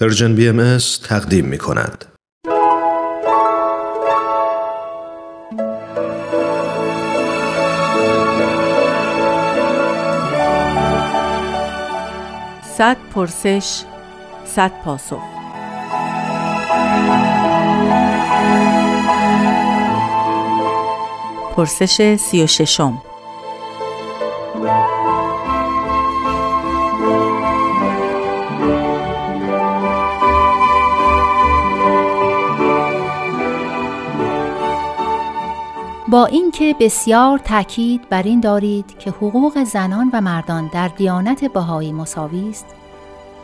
Persian BM تقدیم می کند. صد پرسش صد پاسخ پرسش سی و ششم با اینکه بسیار تاکید بر این دارید که حقوق زنان و مردان در دیانت بهایی مساوی است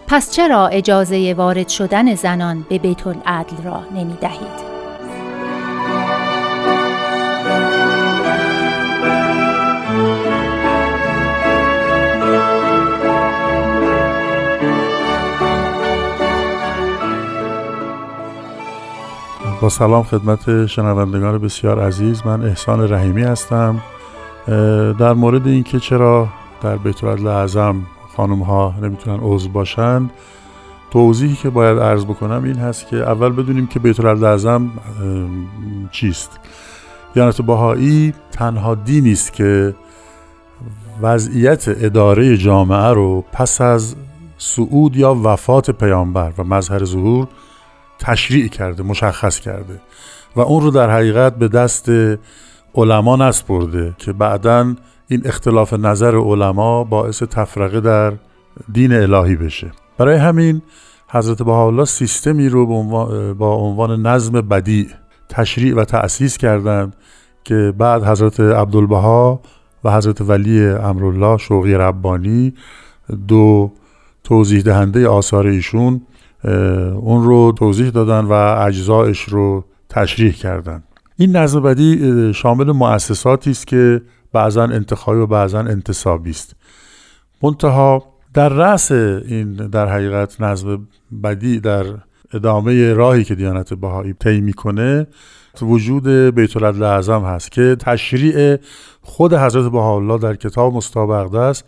پس چرا اجازه وارد شدن زنان به بیت العدل را نمی دهید؟ با سلام خدمت شنوندگان بسیار عزیز. من احسان رحیمی هستم. در مورد اینکه چرا در بیت اعظم خانم ها نمی‌تونن عضو باشند توضیحی که باید عرض بکنم این هست که اول بدونیم که بیت اعظم چیست. دیانت بهایی تنها دینی است که وضعیت اداره جامعه رو پس از صعود یا وفات پیامبر و مظهر ظهور تشریع کرده مشخص کرده و اون رو در حقیقت به دست علما نسپرده که بعدا این اختلاف نظر علما باعث تفرقه در دین الهی بشه. برای همین حضرت بهاءالله سیستمی رو با عنوان نظم بدی تشریع و تأسیس کردند که بعد حضرت عبدالبها و حضرت ولی امرالله شوقی ربانی دو توضیح دهنده آثار ایشون اون رو توضیح دادن و اجزایش رو تشریح کردن. این نظم بدی شامل مؤسساتی است که بعضا انتخابی و بعضا انتصابی است. منتها در رأس این در حقیقت نظم بدی در ادامه راهی که دیانت بهایی طی می‌کنه وجود بیت اعظم هست که تشریع خود حضرت بهاءالله در کتاب مستابقده است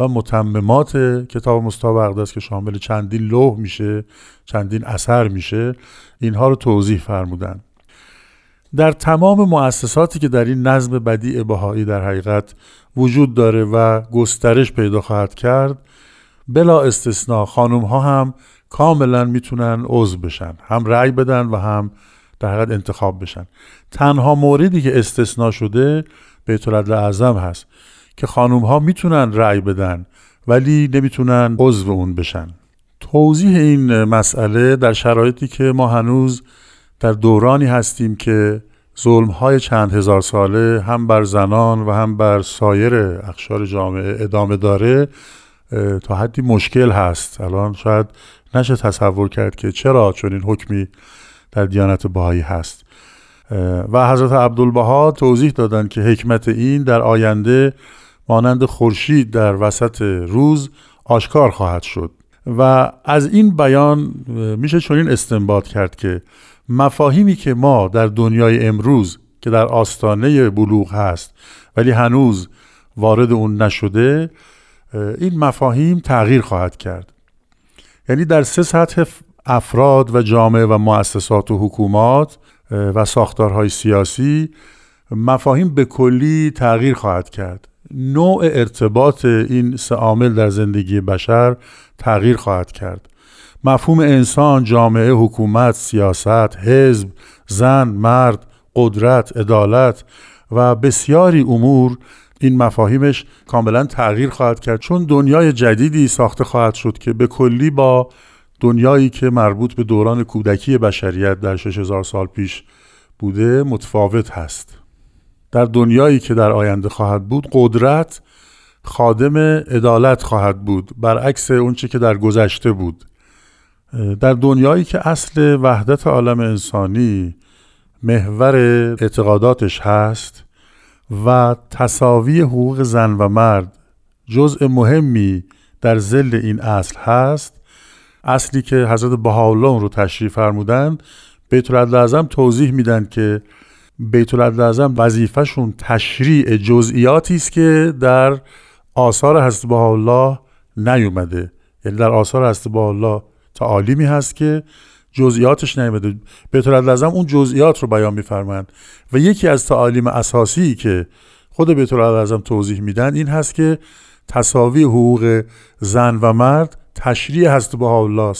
و متممات کتاب مستابقده است که شامل چندین لوح میشه چندین اثر میشه. اینها رو توضیح فرمودن در تمام مؤسساتی که در این نظم بدیع بهایی در حقیقت وجود داره و گسترش پیدا خواهد کرد بلا استثناء خانم ها هم کاملا می‌تونن عضو بشن. هم رأی بدن و هم در حقیقت انتخاب بشن. تنها موردی که استثناء شده بیت العدل اعظم هست. که خانم ها می‌تونن رأی بدن ولی نمی‌تونن عضو اون بشن. توضیح این مسئله در شرایطی که ما هنوز در دورانی هستیم که ظلم های چند هزار ساله هم بر زنان و هم بر سایر اخشار جامعه ادامه داره تا حدی مشکل هست. الان شاید نشه تصور کرد که چرا چون این حکمی در دیانت بهایی هست. و حضرت عبدالبها توضیح دادن که حکمت این در آینده مانند خورشید در وسط روز آشکار خواهد شد. و از این بیان میشه چنین استنباط کرد که مفاهیمی که ما در دنیای امروز که در آستانه بلوغ هست ولی هنوز وارد اون نشده این مفاهیم تغییر خواهد کرد. یعنی در سه سطح افراد و جامعه و مؤسسات و حکومات و ساختارهای سیاسی مفاهیم به کلی تغییر خواهد کرد. نوع ارتباط این سه عامل در زندگی بشر تغییر خواهد کرد. مفهوم انسان، جامعه، حکومت، سیاست، حزب، زن، مرد، قدرت، عدالت و بسیاری امور این مفاهیمش کاملا تغییر خواهد کرد. چون دنیای جدیدی ساخته خواهد شد که به کلی با دنیایی که مربوط به دوران کودکی بشریت در 6000 سال پیش بوده متفاوت هست. در دنیایی که در آینده خواهد بود قدرت خادم عدالت خواهد بود برعکس اونچه که در گذشته بود. در دنیایی که اصل وحدت عالم انسانی محور اعتقاداتش هست و تصاوی حقوق زن و مرد جزء مهمی در زل این اصل هست اصلی که حضرت بهاءالله رو تشریف فرمودند بیت العدل توضیح میدن که بیت العدل وظیفهشون تشریع جزئیاتی است که در آثار حضرت الله نیومده. یعنی در آثار حضرت الله تعالیمی هست که جزئیاتش به طور لازم اون جزئیات رو بیان میفرمند و یکی از تعالیم اساسی که خود طور لازم توضیح میدن این هست که تصاوی حقوق زن و مرد تشریع هست به الله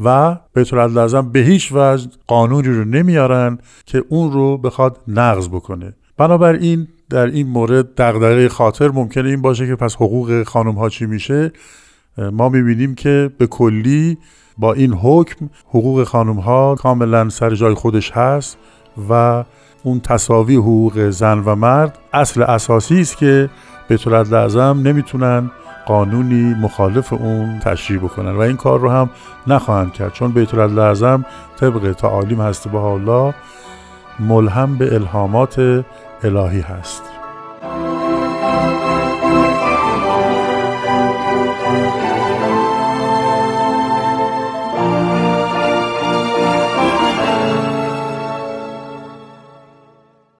و به طور لازم به هیچ وجه قانونی رو نمیارن که اون رو بخواد نقض بکنه. بنابراین در این مورد دغدغه خاطر ممکنه این باشه که پس حقوق خانم ها چی میشه؟ ما می‌بینیم که به کلی با این حکم حقوق خانم ها کاملا سر جای خودش هست و اون تصاوی حقوق زن و مرد اصل اساسی است که به طورت لازم نمی‌تونن قانونی مخالف اون تشریح بکنن. و این کار رو هم نخواهند کرد چون بیت لازم طبق تعالیم هست به الله ملهم به الهامات الهی هست.